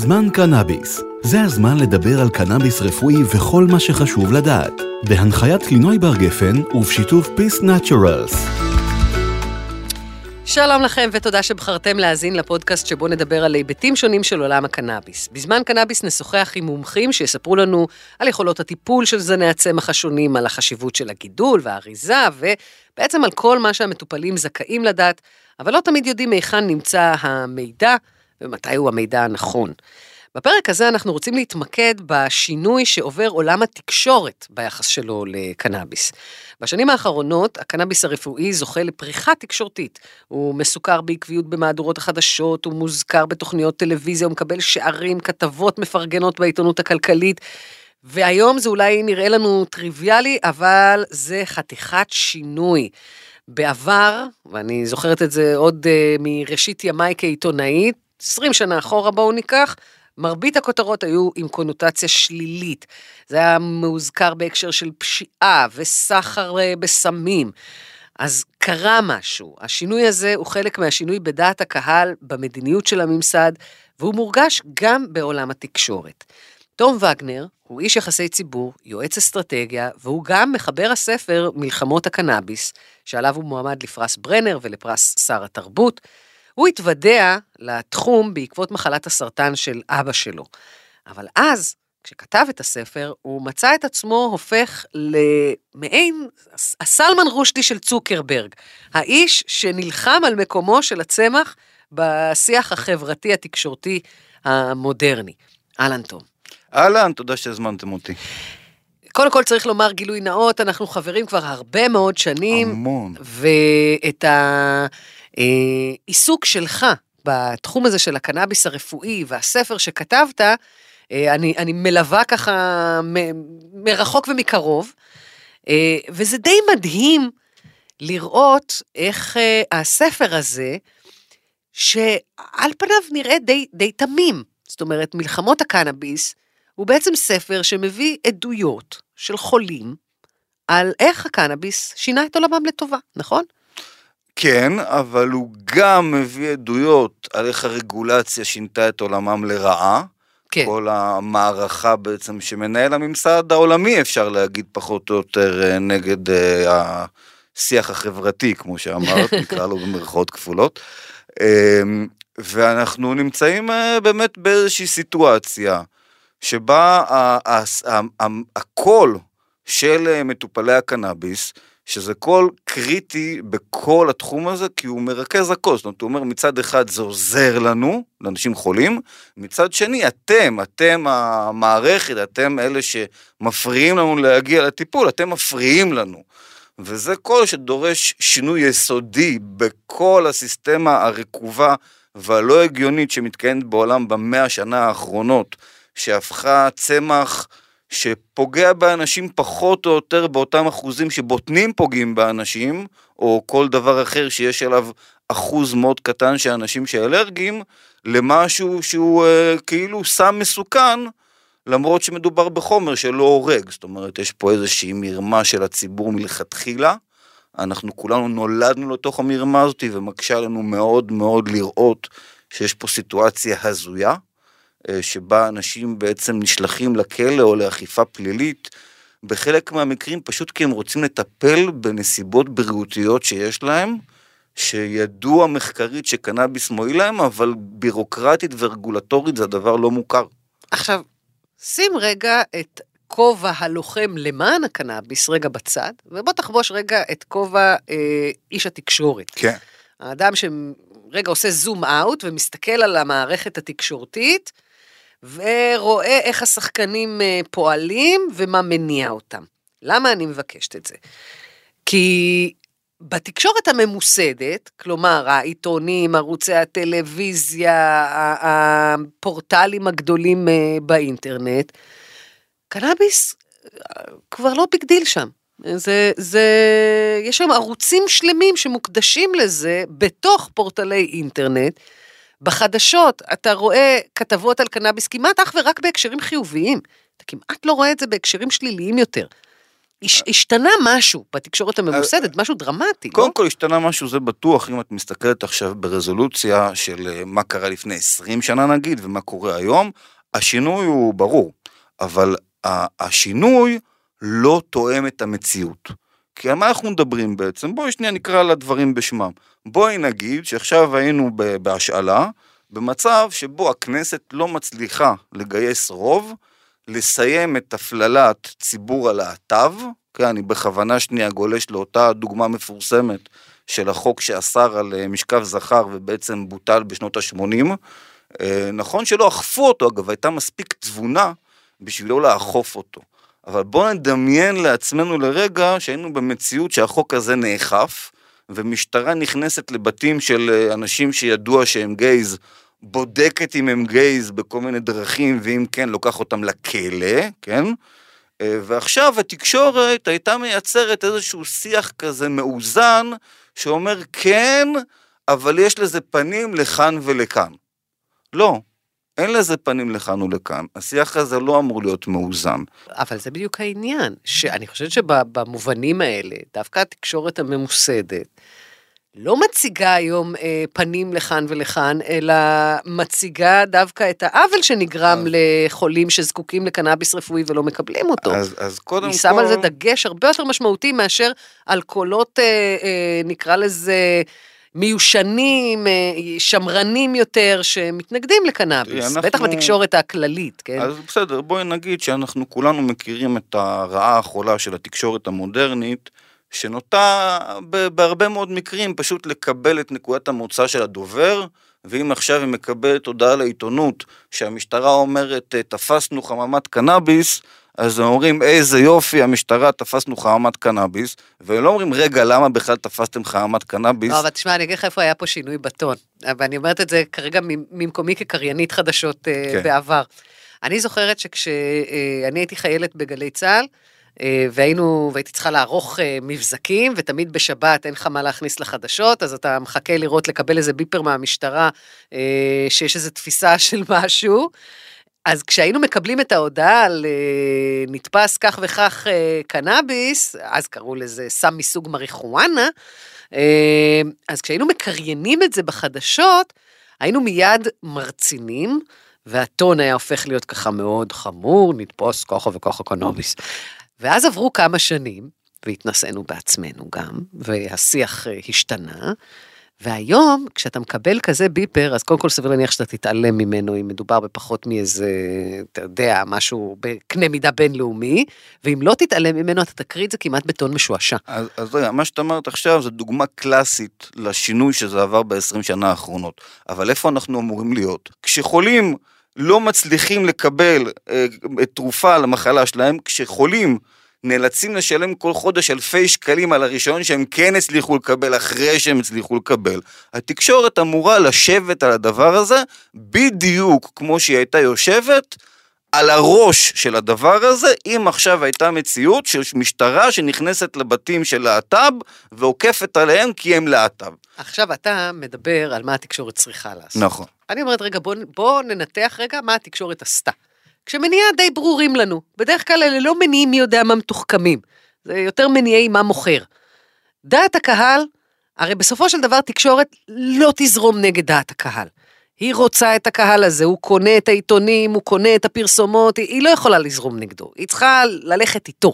זמן קנאביס. זה הזמן לדבר על קנאביס רפואי וכל מה שחשוב לדעת. בהנחיית לינוי בר גפן ובשיתוף פיס נאצ'רלס. שלום לכם ותודה שבחרתם להאזין לפודקאסט שבו נדבר על היבטים שונים של עולם הקנאביס. בזמן קנאביס נשוחח עם מומחים שיספרו לנו על יכולות הטיפול של זני הצמח השונים, על החשיבות של הגידול והאריזה, ובעצם על כל מה שהמטופלים זכאים לדעת, אבל לא תמיד יודעים היכן נמצא המידע ומתי הוא המידע הנכון. בפרק הזה אנחנו רוצים להתמקד בשינוי שעובר עולם התקשורת ביחס שלו לקנאביס. בשנים האחרונות, הקנאביס הרפואי זוכה לפריחה תקשורתית. הוא מסוכר בעקביות במהדורות החדשות, הוא מוזכר בתוכניות טלוויזיה, הוא מקבל שערים, כתבות מפרגנות בעיתונות הכלכלית. והיום זה אולי נראה לנו טריוויאלי, אבל זה חתיכת שינוי. בעבר, ואני זוכרת את זה עוד uh, מראשית ימיי כעיתונאית, 20 שנה אחורה בואו ניקח, מרבית הכותרות היו עם קונוטציה שלילית. זה היה מאוזכר בהקשר של פשיעה וסחר אה, בסמים. אז קרה משהו. השינוי הזה הוא חלק מהשינוי בדעת הקהל, במדיניות של הממסד, והוא מורגש גם בעולם התקשורת. תום וגנר הוא איש יחסי ציבור, יועץ אסטרטגיה, והוא גם מחבר הספר מלחמות הקנאביס, שעליו הוא מועמד לפרס ברנר ולפרס שר התרבות. הוא התוודע לתחום בעקבות מחלת הסרטן של אבא שלו. אבל אז, כשכתב את הספר, הוא מצא את עצמו הופך למעין הסלמן רושדי של צוקרברג, האיש שנלחם על מקומו של הצמח בשיח החברתי התקשורתי המודרני. אהלן תום. אהלן, תודה שהזמנתם אותי. קודם כל צריך לומר גילוי נאות, אנחנו חברים כבר הרבה מאוד שנים. המון. ואת העיסוק שלך בתחום הזה של הקנאביס הרפואי והספר שכתבת, אה, אני, אני מלווה ככה מ- מרחוק ומקרוב, אה, וזה די מדהים לראות איך אה, הספר הזה, שעל פניו נראה די, די תמים, זאת אומרת, מלחמות הקנאביס, הוא בעצם ספר שמביא עדויות של חולים על איך הקנאביס שינה את עולמם לטובה, נכון? כן, אבל הוא גם מביא עדויות על איך הרגולציה שינתה את עולמם לרעה. כן. כל המערכה בעצם שמנהל הממסד העולמי, אפשר להגיד פחות או יותר אה, נגד אה, השיח החברתי, כמו שאמרת, נקרא לו במרכאות כפולות. אה, ואנחנו נמצאים אה, באמת באיזושהי סיטואציה שבה הקול של מטופלי הקנאביס, שזה קול קריטי בכל התחום הזה, כי הוא מרכז הכל. זאת אומרת, הוא אומר, מצד אחד זה עוזר לנו, לאנשים חולים, מצד שני, אתם, אתם המערכת, אתם אלה שמפריעים לנו להגיע לטיפול, אתם מפריעים לנו. וזה קול שדורש שינוי יסודי בכל הסיסטמה הרקובה והלא הגיונית שמתקיימת בעולם במאה השנה האחרונות, שהפכה צמח שפוגע באנשים פחות או יותר באותם אחוזים שבוטנים פוגעים באנשים, או כל דבר אחר שיש עליו אחוז מאוד קטן של אנשים שאלרגיים, למשהו שהוא אה, כאילו סם מסוכן, למרות שמדובר בחומר שלא הורג. זאת אומרת, יש פה איזושהי מרמה של הציבור מלכתחילה. אנחנו כולנו נולדנו לתוך המרמה הזאת ומקשה עלינו מאוד מאוד לראות שיש פה סיטואציה הזויה. אה, שבה אנשים בעצם נשלחים לכלא או לאכיפה פלילית, בחלק מהמקרים פשוט כי הם רוצים לטפל בנסיבות בריאותיות שיש להם, שידוע מחקרית שקנאביס מועיל להם, אבל בירוקרטית ורגולטורית זה הדבר לא מוכר. עכשיו, שים רגע את כובע הלוחם למען הקנאביס רגע בצד, ובוא תחבוש רגע את כובע אה, איש התקשורת. כן. האדם שרגע עושה זום אאוט ומסתכל על המערכת התקשורתית, ורואה איך השחקנים אה, פועלים ומה מניע אותם. למה אני מבקשת את זה? כי בתקשורת הממוסדת, כלומר העיתונים, ערוצי הטלוויזיה, הפורטלים הגדולים אה, באינטרנט, קנאביס אה, כבר לא big deal שם. זה, זה, יש שם ערוצים שלמים שמוקדשים לזה בתוך פורטלי אינטרנט. בחדשות אתה רואה כתבות על קנאביס כמעט אך ורק בהקשרים חיוביים. אתה כמעט לא רואה את זה בהקשרים שליליים יותר. הש, השתנה משהו בתקשורת הממוסדת, משהו דרמטי, קודם לא? כל השתנה משהו, זה בטוח, אם את מסתכלת עכשיו ברזולוציה של אה, מה קרה לפני 20 שנה נגיד, ומה קורה היום, השינוי הוא ברור, אבל השינוי לא תואם את המציאות. כי על מה אנחנו מדברים בעצם? בואי שנייה נקרא לדברים בשמם. בואי נגיד שעכשיו היינו בהשאלה, במצב שבו הכנסת לא מצליחה לגייס רוב, לסיים את הפללת ציבור הלהט"ב, כן, אני בכוונה שנייה גולש לאותה דוגמה מפורסמת של החוק שאסר על אה, משכב זכר ובעצם בוטל בשנות ה-80. נכון שלא אכפו אותו, אגב, הייתה מספיק תבונה בשביל לא לאכוף אותו. אבל בואו נדמיין לעצמנו לרגע שהיינו במציאות שהחוק הזה נאכף, ומשטרה נכנסת לבתים של אה, אנשים שידוע שהם גייז, בודקת אם הם גייז בכל מיני דרכים, ואם כן, לוקח אותם לכלא, כן? אה, ועכשיו התקשורת הייתה מייצרת איזשהו שיח כזה מאוזן, שאומר כן, אבל יש לזה פנים לכאן ולכאן. לא, אין לזה פנים לכאן ולכאן. השיח הזה לא אמור להיות מאוזן. אבל זה בדיוק העניין, שאני חושבת שבמובנים האלה, דווקא התקשורת הממוסדת, לא מציגה היום אה, פנים לכאן ולכאן, אלא מציגה דווקא את העוול שנגרם אז- לחולים שזקוקים לקנאביס רפואי ולא מקבלים אותו. אז, אז קודם היא כל... שמה על זה דגש הרבה יותר משמעותי מאשר על קולות, אה, אה, נקרא לזה, מיושנים, אה, שמרנים יותר, שמתנגדים לקנאביס. אנחנו- בטח בתקשורת הכללית, כן? אז בסדר, בואי נגיד שאנחנו כולנו מכירים את הרעה החולה של התקשורת המודרנית, שנוטה בהרבה מאוד מקרים פשוט לקבל את נקודת המוצא של הדובר, ואם עכשיו היא מקבלת הודעה לעיתונות שהמשטרה אומרת תפסנו חממת קנאביס, אז הם אומרים איזה יופי המשטרה תפסנו חממת קנאביס, והם לא אומרים רגע למה בכלל תפסתם חממת קנאביס, לא, אבל תשמע, אני אגיד לך איפה היה פה שינוי בטון. ואני אומרת את זה כרגע ממ- ממקומי כקריינית חדשות אה, כן. בעבר. אני זוכרת שכשאני הייתי חיילת בגלי צה"ל, אה, והיינו, והייתי צריכה לערוך אה, מבזקים, ותמיד בשבת אין לך מה להכניס לחדשות, אז אתה מחכה לראות, לקבל איזה ביפר מהמשטרה, אה, שיש איזו תפיסה של משהו. אז כשהיינו מקבלים את ההודעה על אה, נתפס כך וכך אה, קנאביס, אז קראו לזה סם מסוג מריחואנה, אה, אז כשהיינו מקריינים את זה בחדשות, היינו מיד מרצינים, והטון היה הופך להיות ככה מאוד חמור, נתפוס ככה וככה קנאביס. ואז עברו כמה שנים, והתנסינו בעצמנו גם, והשיח השתנה, והיום, כשאתה מקבל כזה ביפר, אז קודם כל סביר להניח שאתה תתעלם ממנו אם מדובר בפחות מאיזה, אתה יודע, משהו בקנה מידה בינלאומי, ואם לא תתעלם ממנו, אתה תקריא את זה כמעט בטון משועשע. אז, אז רגע, מה שאת אמרת עכשיו זה דוגמה קלאסית לשינוי שזה עבר ב-20 שנה האחרונות. אבל איפה אנחנו אמורים להיות? כשחולים לא מצליחים לקבל אה, תרופה למחלה שלהם, כשחולים נאלצים לשלם כל חודש אלפי שקלים על הרישיון שהם כן הצליחו לקבל אחרי שהם הצליחו לקבל. התקשורת אמורה לשבת על הדבר הזה בדיוק כמו שהיא הייתה יושבת על הראש של הדבר הזה, אם עכשיו הייתה מציאות של משטרה שנכנסת לבתים של להט"ב ועוקפת עליהם כי הם להט"ב. עכשיו אתה מדבר על מה התקשורת צריכה לעשות. נכון. אני אומרת, רגע, בוא, בוא ננתח רגע מה התקשורת עשתה. כשמניעיה די ברורים לנו. בדרך כלל אלה לא מניעים מי יודע מה מתוחכמים. זה יותר מניעי מה מוכר. דעת הקהל, הרי בסופו של דבר תקשורת לא תזרום נגד דעת הקהל. היא רוצה את הקהל הזה, הוא קונה את העיתונים, הוא קונה את הפרסומות, היא, היא לא יכולה לזרום נגדו, היא צריכה ללכת איתו.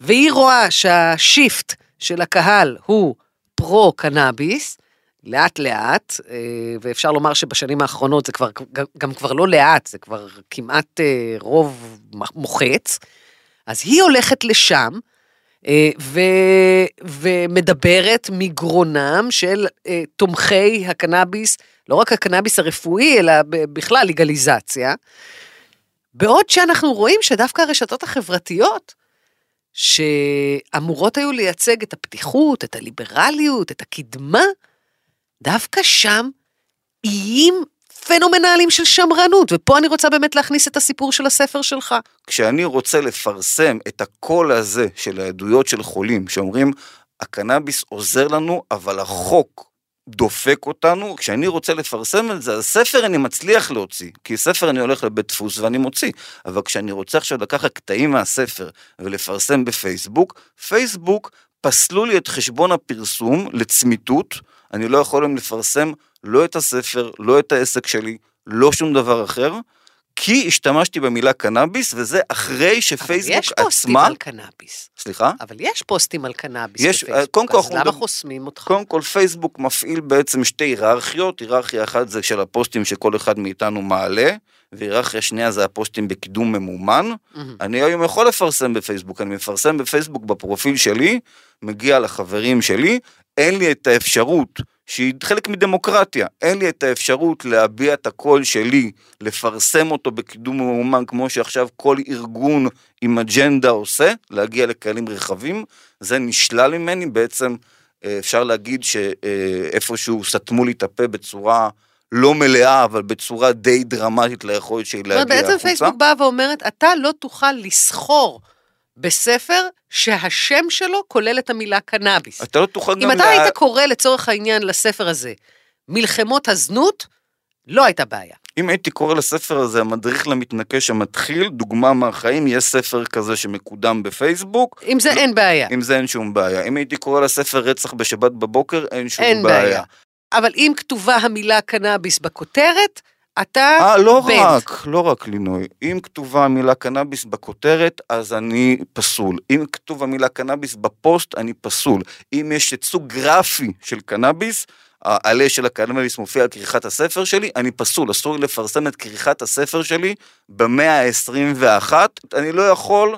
והיא רואה שהשיפט של הקהל הוא פרו-קנאביס, לאט לאט, אה, ואפשר לומר שבשנים האחרונות זה כבר, גם כבר לא לאט, זה כבר כמעט אה, רוב מוחץ, אז היא הולכת לשם, אה, ו, ומדברת מגרונם של תומכי הקנאביס, לא רק הקנאביס הרפואי, אלא בכלל לגליזציה. בעוד שאנחנו רואים שדווקא הרשתות החברתיות, שאמורות היו לייצג את הפתיחות, את הליברליות, את הקדמה, דווקא שם איים פנומנליים של שמרנות, ופה אני רוצה באמת להכניס את הסיפור של הספר שלך. כשאני רוצה לפרסם את הקול הזה של העדויות של חולים, שאומרים, הקנאביס עוזר לנו, אבל החוק דופק אותנו, כשאני רוצה לפרסם את זה, אז ספר אני מצליח להוציא, כי ספר אני הולך לבית דפוס ואני מוציא, אבל כשאני רוצה עכשיו לקחת קטעים מהספר ולפרסם בפייסבוק, פייסבוק פסלו לי את חשבון הפרסום לצמיתות, אני לא יכול היום לפרסם לא את הספר, לא את העסק שלי, לא שום דבר אחר, כי השתמשתי במילה קנאביס, וזה אחרי שפייסבוק עצמה... אבל יש פוסטים על קנאביס. סליחה? אבל יש פוסטים על קנאביס יש, בפייסבוק, קודם כל אז למה מדבר- חוסמים אותך? קודם כל פייסבוק מפעיל בעצם שתי היררכיות, היררכיה אחת זה של הפוסטים שכל אחד מאיתנו מעלה, והיררכיה שנייה זה הפוסטים בקידום ממומן. מהמם. אני היום יכול לפרסם בפייסבוק, אני מפרסם בפייסבוק בפרופיל שלי, מגיע לחברים שלי, אין לי את האפשרות, שהיא חלק מדמוקרטיה, אין לי את האפשרות להביע את הקול שלי, לפרסם אותו בקידום ממומן, כמו שעכשיו כל ארגון עם אג'נדה עושה, להגיע לקהלים רחבים, זה נשלל ממני, בעצם אה, אפשר להגיד שאיפשהו סתמו לי את הפה בצורה לא מלאה, אבל בצורה די דרמטית ליכולת שלי זאת אומרת, להגיע בעצם החוצה. פייסבוק באה ואומרת, אתה לא תוכל לסחור בספר שהשם שלו כולל את המילה קנאביס. אתה לא תוכל גם... אם אתה לה- היית קורא לצורך העניין לספר הזה, מלחמות הזנות, לא הייתה בעיה. אם הייתי קורא לספר הזה המדריך למתנקש המתחיל, דוגמה מהחיים, יש ספר כזה שמקודם בפייסבוק, עם זה אין בעיה. עם זה אין שום בעיה. אם הייתי קורא לספר רצח בשבת בבוקר, אין שום אין בעיה. בעיה. אבל אם כתובה המילה קנאביס בכותרת, אתה אה, לא בן. רק, לא רק לינוי. אם כתובה המילה קנאביס בכותרת, אז אני פסול. אם כתוב המילה קנאביס בפוסט, אני פסול. אם יש ייצוג גרפי של קנאביס, העלה של הקנאביס מופיע על כריכת הספר שלי, אני פסול. אסור לי לפרסם את כריכת הספר שלי במאה ה-21. אני לא יכול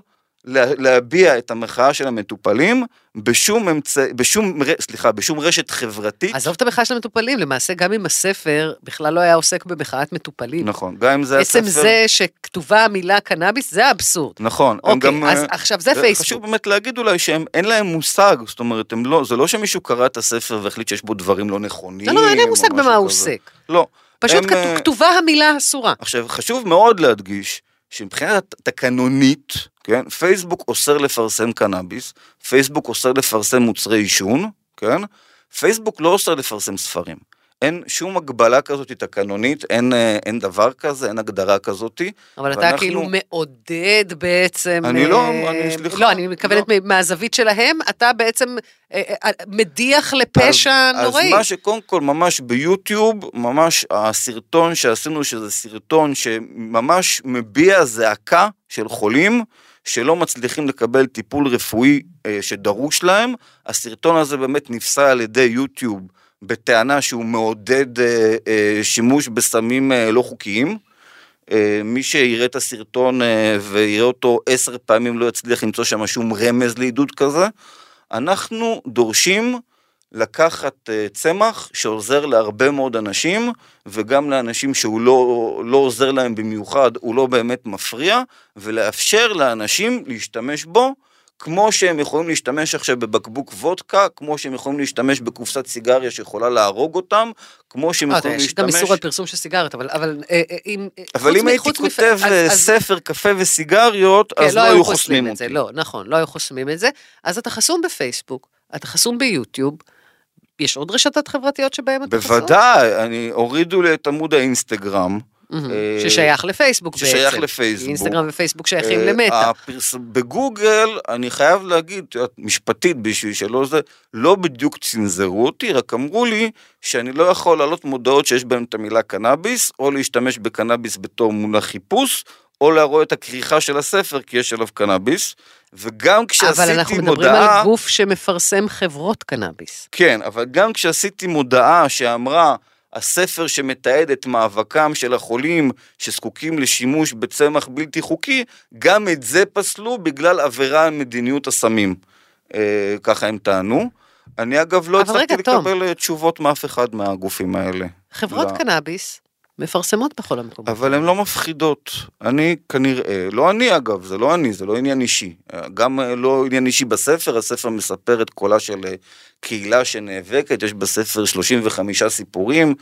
לה- להביע את המחאה של המטופלים בשום אמצעי, בשום, סליחה, בשום רשת חברתית. עזוב את המחאה של המטופלים, למעשה גם אם הספר בכלל לא היה עוסק במחאת מטופלים. נכון, גם אם זה עצם הספר... זה שכתובה המילה קנאביס, זה אבסורד. נכון, אוקיי, גם... אז אה, עכשיו זה חשוב פייסבוק. באמת להגיד אולי שהם, אין להם מושג, זאת אומרת, הם לא, זה לא שמישהו קרא את הספר והחליט שיש בו דברים לא נכונים. לא, לא, אין להם מושג במה הוא. עוסק. לא. פשוט הם, כתוב- אה, כתובה המילה אסורה. עכשיו, חשוב מאוד להדגיש שמבחינה תקנונית, כן, פייסבוק אוסר לפרסם קנאביס, פייסבוק אוסר לפרסם מוצרי עישון, כן, פייסבוק לא אוסר לפרסם ספרים. אין שום הגבלה כזאת תקנונית, אין, אה, אין דבר כזה, אין הגדרה כזאת. אבל אתה ואנחנו- כאילו מעודד בעצם... אני לא, אה, אני- סליחה, לא, אני מתכוונת מ- מהזווית שלהם, אתה בעצם אה, אה, מדיח לפשע נוראי. אז מה שקודם כל ממש ביוטיוב, ממש הסרטון שעשינו, שזה סרטון שממש מביע זעקה של חולים שלא מצליחים לקבל טיפול רפואי אה, שדרוש להם. הסרטון הזה באמת נפסל על ידי יוטיוב בטענה שהוא מעודד אה, אה, שימוש בסמים לא חוקיים. מי שיראה את הסרטון אה, ויראה אותו עשר פעמים לא יצליח למצוא שם שום רמז לעידוד כזה. אנחנו דורשים לקחת אה, צמח שעוזר להרבה מאוד אנשים, וגם לאנשים שהוא לא, לא עוזר להם במיוחד, הוא לא באמת מפריע, ולאפשר לאנשים להשתמש בו, כמו שהם יכולים להשתמש עכשיו בבקבוק וודקה, כמו שהם יכולים להשתמש בקופסת סיגריה שיכולה להרוג אותם, כמו שהם אה, יכולים יש גם להשתמש... איסור על פרסום של סיגריות, אבל אבל, אה, אה, אם... אבל אם הייתי חוץ מפ- כותב אז- ספר קפה וסיגריות, כן, אז לא היו חוסמים את זה. לא, נכון, לא היו חוסמים את זה. אז אתה חסום בפייסבוק, אתה חסום ביוטיוב, יש עוד רשתות חברתיות שבהן אתה חסום? בוודאי, אני, הורידו לי את עמוד האינסטגרם. אה, ששייך לפייסבוק בעצם. ששייך לפייסבוק. אינסטגרם ופייסבוק שייכים אה, למטא. הפרס... בגוגל, אני חייב להגיד, משפטית בשביל שלא זה, לא בדיוק צנזרו אותי, רק אמרו לי שאני לא יכול להעלות מודעות שיש בהן את המילה קנאביס, או להשתמש בקנאביס בתור מונח חיפוש, או להראות את הכריכה של הספר, כי יש עליו קנאביס. וגם כשעשיתי אבל אנחנו מדברים מודעה... על גוף שמפרסם חברות קנאביס. כן, אבל גם כשעשיתי מודעה שאמרה, הספר שמתעד את מאבקם של החולים שזקוקים לשימוש בצמח בלתי חוקי, גם את זה פסלו בגלל עבירה על מדיניות הסמים. אה, ככה הם טענו. אני אגב לא הצלחתי רגע, תום. לקבל אה, תשובות מאף אחד מהגופים האלה. חברות לא. קנאביס מפרסמות בכל המקומות. אבל הן לא מפחידות. אני כנראה, לא אני אגב, זה לא אני, זה לא עניין אישי. גם לא עניין אישי בספר, הספר מספר את קולה של אה, קהילה שנאבקת, יש בספר 35 סיפורים,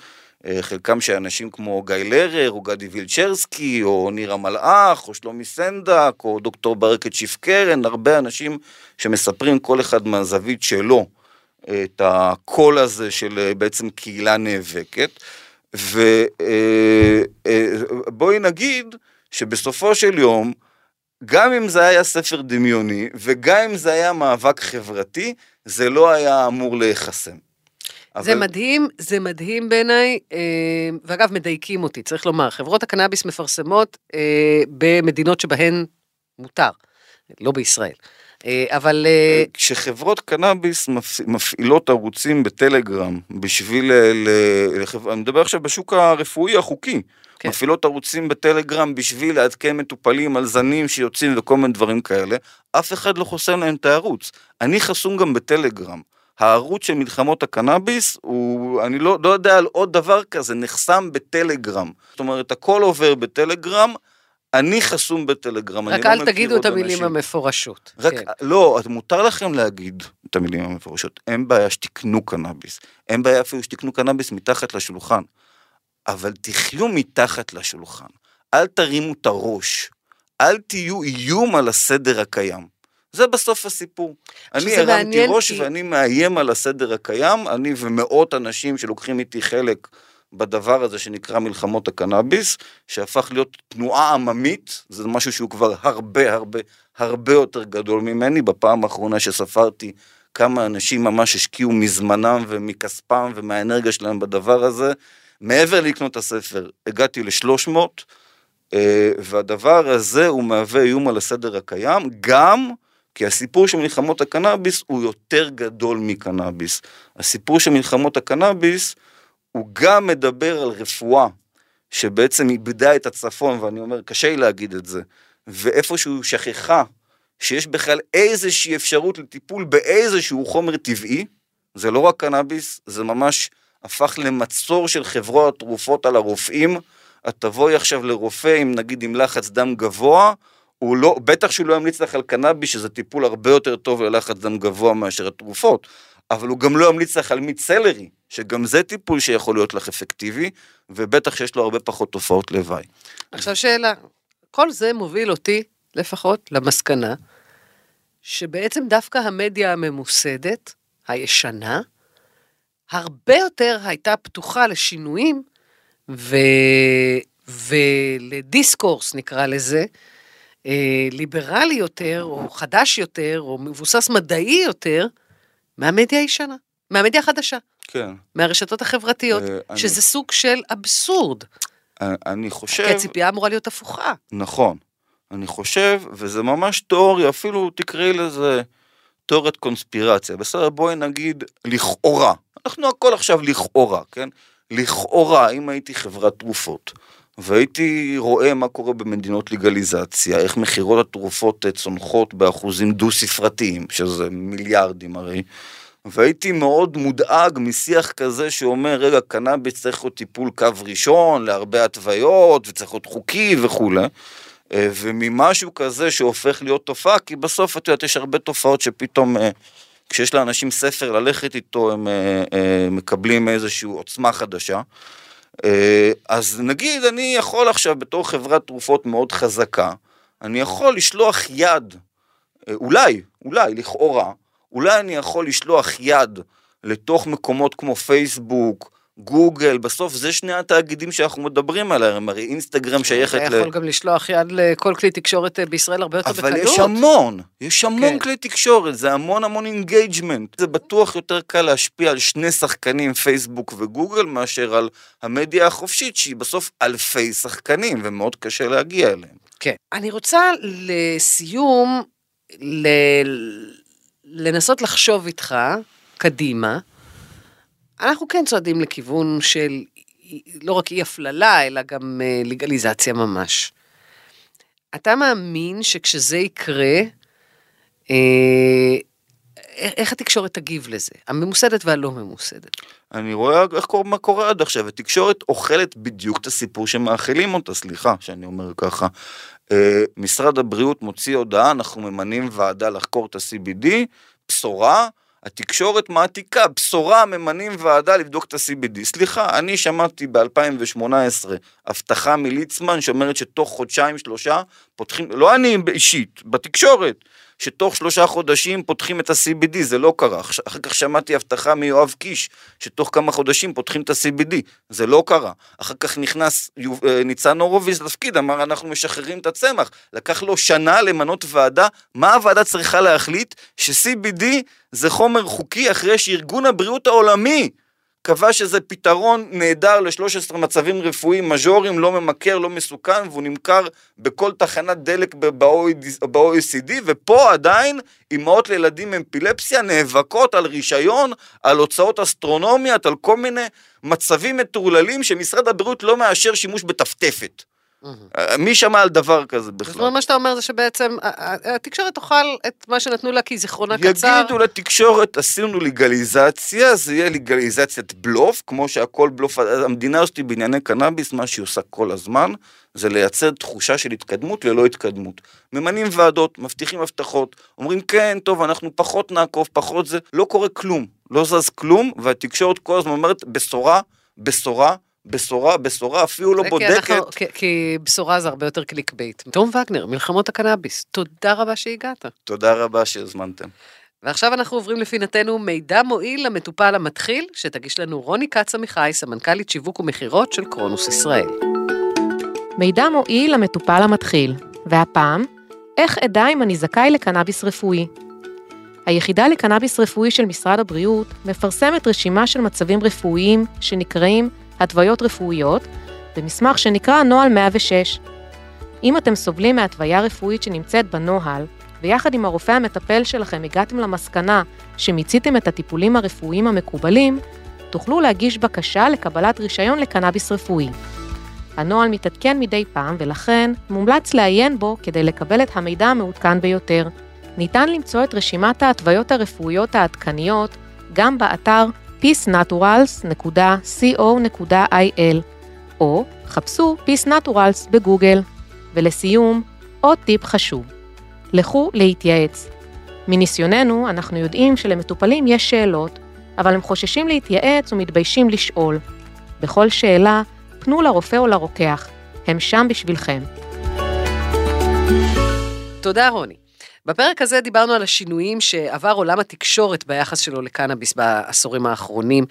אה, חלקם של אנשים כמו גיא לרר, או גדי וילצ'רסקי, או ניר המלאך, או שלומי סנדק, או דוקטור ברקת שיף קרן, הרבה אנשים שמספרים כל אחד מהזווית שלו. את הקול הזה של אה, בעצם קהילה נאבקת. ובואי נגיד שבסופו של יום, גם אם זה היה ספר דמיוני, וגם אם זה היה מאבק חברתי, זה לא היה אמור להיחסם. זה מדהים, זה מדהים בעיניי, אה, ואגב, מדייקים אותי, צריך לומר, חברות הקנאביס מפרסמות אה, במדינות שבהן מותר, לא בישראל. אה, אבל... כשחברות קנאביס מפעילות ערוצים בטלגרם בשביל. אני מדבר עכשיו בשוק הרפואי החוקי, כן. מפעילות ערוצים בטלגרם בשביל לעדכן מטופלים על זנים שיוצאים וכל מיני דברים כאלה, אף אחד לא חוסם להם את הערוץ. אני חסום גם בטלגרם. הערוץ של מלחמות הקנאביס, הוא, אני לא, לא יודע על עוד דבר כזה, נחסם בטלגרם. זאת אומרת, הכל עובר בטלגרם, אני חסום בטלגרם, רק אל לא תגידו את המילים אנשים. המפורשות. רק, כן. לא, מותר לכם להגיד את המילים המפורשות. אין בעיה שתקנו קנאביס. אין בעיה אפילו שתקנו קנאביס מתחת לשולחן. אבל תחיו מתחת לשולחן. אל תרימו את הראש. אל תהיו איום על הסדר הקיים. זה בסוף הסיפור. אני הרמתי ראש כי... ואני מאיים על הסדר הקיים, אני ומאות אנשים שלוקחים איתי חלק בדבר הזה שנקרא מלחמות הקנאביס, שהפך להיות תנועה עממית, זה משהו שהוא כבר הרבה הרבה הרבה יותר גדול ממני. בפעם האחרונה שספרתי כמה אנשים ממש השקיעו מזמנם ומכספם ומהאנרגיה שלהם בדבר הזה, מעבר לקנות את הספר, הגעתי ל-300, אה, והדבר הזה הוא מהווה איום על הסדר הקיים, גם כי הסיפור של מלחמות הקנאביס הוא יותר גדול מקנאביס. הסיפור של מלחמות הקנאביס הוא גם מדבר על רפואה, שבעצם איבדה את הצפון, ואני אומר, קשה לי להגיד את זה, ואיפשהו שכחה שיש בכלל איזושהי אפשרות לטיפול באיזשהו חומר טבעי, זה לא רק קנאביס, זה ממש הפך למצור של חברות התרופות על הרופאים. את תבואי עכשיו לרופא עם נגיד עם לחץ דם גבוה, הוא לא, בטח שהוא לא ימליץ לך על קנאביס, שזה טיפול הרבה יותר טוב ללחץ דם גבוה מאשר התרופות, אבל הוא גם לא ימליץ לך על מיץ סלרי, שגם זה טיפול שיכול להיות לך אפקטיבי, ובטח שיש לו הרבה פחות תופעות לוואי. עכשיו שאלה, כל זה מוביל אותי, לפחות, למסקנה, שבעצם דווקא המדיה הממוסדת, הישנה, הרבה יותר הייתה פתוחה לשינויים ו... ולדיסקורס, נקרא לזה, אה, ליברלי יותר, או חדש יותר, או מבוסס מדעי יותר, מהמדיה הישנה, מהמדיה החדשה. כן. מהרשתות החברתיות, אה, שזה אני... סוג של אבסורד. אה, אני חושב... כי הציפייה אמורה להיות הפוכה. נכון. אני חושב, וזה ממש תיאוריה, אפילו תקראי לזה תיאוריית קונספירציה. בסדר, בואי נגיד לכאורה. אנחנו הכל עכשיו לכאורה, כן? לכאורה, אם הייתי חברת תרופות, והייתי רואה מה קורה במדינות לגליזציה, איך מכירות התרופות צונחות באחוזים דו-ספרתיים, שזה מיליארדים הרי, והייתי מאוד מודאג משיח כזה שאומר, רגע, קנאביס צריך להיות טיפול קו ראשון, להרבה התוויות, וצריך להיות חוקי וכולי. אה, וממשהו כזה שהופך להיות תופעה, כי בסוף, את יודעת, יש הרבה תופעות שפתאום, אה, כשיש לאנשים ספר ללכת איתו, הם אה, מקבלים איזושהי עוצמה חדשה. אה, אז נגיד אני יכול עכשיו בתור חברת תרופות מאוד חזקה, אני יכול לשלוח יד, אה, אולי, אולי, לכאורה, אולי אני יכול לשלוח יד לתוך מקומות כמו פייסבוק, גוגל, בסוף זה שני התאגידים שאנחנו מדברים עליהם, הרי אינסטגרם שייכת ל... אתה יכול גם לשלוח יד לכל כלי תקשורת אה, בישראל הרבה יותר בקלות. אבל יש המון, יש המון כן. כלי תקשורת, זה המון המון engagement. זה בטוח יותר קל להשפיע על שני שחקנים, פייסבוק וגוגל, מאשר על המדיה החופשית, שהיא בסוף אלפי שחקנים, ומאוד קשה להגיע אליהם. כן. אני רוצה לסיום, ל... לנסות לחשוב איתך קדימה. אנחנו כן צועדים לכיוון של לא רק אי הפללה, אלא גם אה, לגליזציה ממש. אתה מאמין שכשזה יקרה, אה, איך התקשורת תגיב לזה? הממוסדת והלא ממוסדת. אני רואה איך קורה, מה קורה עד עכשיו, התקשורת אוכלת בדיוק את הסיפור שמאכילים אותה, סליחה שאני אומר ככה. אה, משרד הבריאות מוציא הודעה, אנחנו ממנים ועדה לחקור את ה-CBD, בשורה, התקשורת מעתיקה, בשורה ממנים ועדה לבדוק את ה-CBD. סליחה, אני שמעתי ב-2018 הבטחה מליצמן שאומרת שתוך חודשיים שלושה פותחים, לא אני אישית, בתקשורת, שתוך שלושה חודשים פותחים את ה-CBD, זה לא קרה. אחר כך שמעתי הבטחה מיואב קיש, שתוך כמה חודשים פותחים את ה-CBD, זה לא קרה. אחר כך נכנס אה, ניצן הורוביץ לתפקיד, אמר אנחנו משחררים את הצמח. לקח לו שנה למנות ועדה, מה הוועדה צריכה להחליט? ש-CBD זה חומר חוקי אחרי שארגון הבריאות העולמי קבע שזה פתרון נהדר ל-13 מצבים רפואיים מז'וריים, לא ממכר, לא מסוכן, והוא נמכר בכל תחנת דלק ב-OECD, ופה עדיין אימהות לילדים עם אפילפסיה נאבקות על רישיון, על הוצאות אסטרונומיות, על כל מיני מצבים מטורללים שמשרד הבריאות לא מאשר שימוש בטפטפת. אה, מי שמע על דבר כזה בכלל? זאת אומרת, מה שאתה אומר זה שבעצם התקשורת תאכל את מה שנתנו לה כי זיכרונה קצר. יגידו לתקשורת, עשינו לגליזציה, זה יהיה לגליזציית בלוף, כמו שהכל בלוף, המדינה הזאת בענייני קנאביס, מה שהיא עושה כל הזמן, זה לייצר תחושה של התקדמות ללא התקדמות. ממנים ועדות, מבטיחים הבטחות, אומרים כן, טוב, אנחנו פחות נעקוב, פחות זה, לא קורה כלום, לא זז כלום, והתקשורת כל הזמן אומרת, בשורה, בשורה, בשורה, בשורה אפילו לא בודקת. כי, אנחנו, כי, כי בשורה זה הרבה יותר clickbait. תום וגנר, מלחמות הקנאביס, תודה רבה שהגעת. תודה רבה שהזמנתם. ועכשיו אנחנו עוברים לפינתנו מידע מועיל למטופל המתחיל, שתגיש לנו רוני כץ עמיחי, סמנכ"לית שיווק ומכירות של קרונוס ישראל. מידע מועיל למטופל המתחיל, והפעם, איך אדע אם אני זכאי לקנאביס רפואי. היחידה לקנאביס רפואי של משרד הבריאות מפרסמת רשימה של מצבים רפואיים שנקראים התוויות רפואיות, במסמך שנקרא נוהל 106. אם אתם סובלים מהתוויה רפואית שנמצאת בנוהל, ויחד עם הרופא המטפל שלכם הגעתם למסקנה שמיציתם את הטיפולים הרפואיים המקובלים, תוכלו להגיש בקשה לקבלת רישיון לקנאביס רפואי. הנוהל מתעדכן מדי פעם ולכן מומלץ לעיין בו כדי לקבל את המידע המעודכן ביותר. ניתן למצוא את רשימת ההתוויות הרפואיות העדכניות גם באתר peacenaturals.co.il או חפשו Peace Naturals בגוגל. ולסיום, עוד טיפ חשוב, לכו להתייעץ. מניסיוננו, אנחנו יודעים שלמטופלים יש שאלות, אבל הם חוששים להתייעץ ומתביישים לשאול. בכל שאלה, פנו לרופא או לרוקח, הם שם בשבילכם. תודה רוני. בפרק הזה דיברנו על השינויים שעבר עולם התקשורת ביחס שלו לקנאביס בעשורים האחרונים.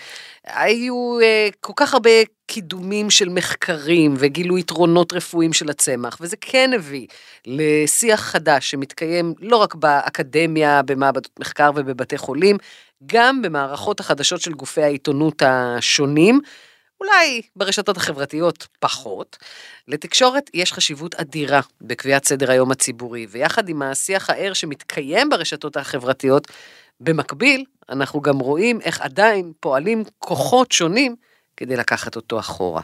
היו uh, כל כך הרבה קידומים של מחקרים וגילו יתרונות רפואיים של הצמח, וזה כן הביא לשיח חדש שמתקיים לא רק באקדמיה, במעבדות מחקר ובבתי חולים, גם במערכות החדשות של גופי העיתונות השונים. אולי ברשתות החברתיות פחות. לתקשורת יש חשיבות אדירה בקביעת סדר היום הציבורי, ויחד עם השיח הער שמתקיים ברשתות החברתיות, במקביל, אנחנו גם רואים איך עדיין פועלים כוחות שונים כדי לקחת אותו אחורה.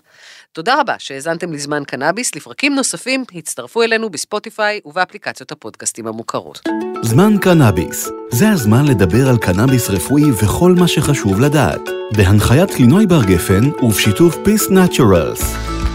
תודה רבה שהאזנתם לזמן קנאביס, לפרקים נוספים הצטרפו אלינו בספוטיפיי ובאפליקציות הפודקאסטים המוכרות. זמן קנאביס, זה הזמן לדבר על קנאביס רפואי וכל מה שחשוב לדעת. בהנחיית לינוי בר גפן ובשיתוף Peace Naturals.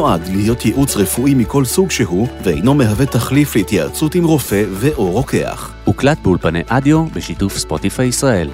נועד להיות ייעוץ רפואי מכל סוג שהוא, ואינו מהווה תחליף להתייעצות עם רופא ו/או רוקח. הוקלט באולפני אדיו בשיתוף ספוטיפיי ישראל.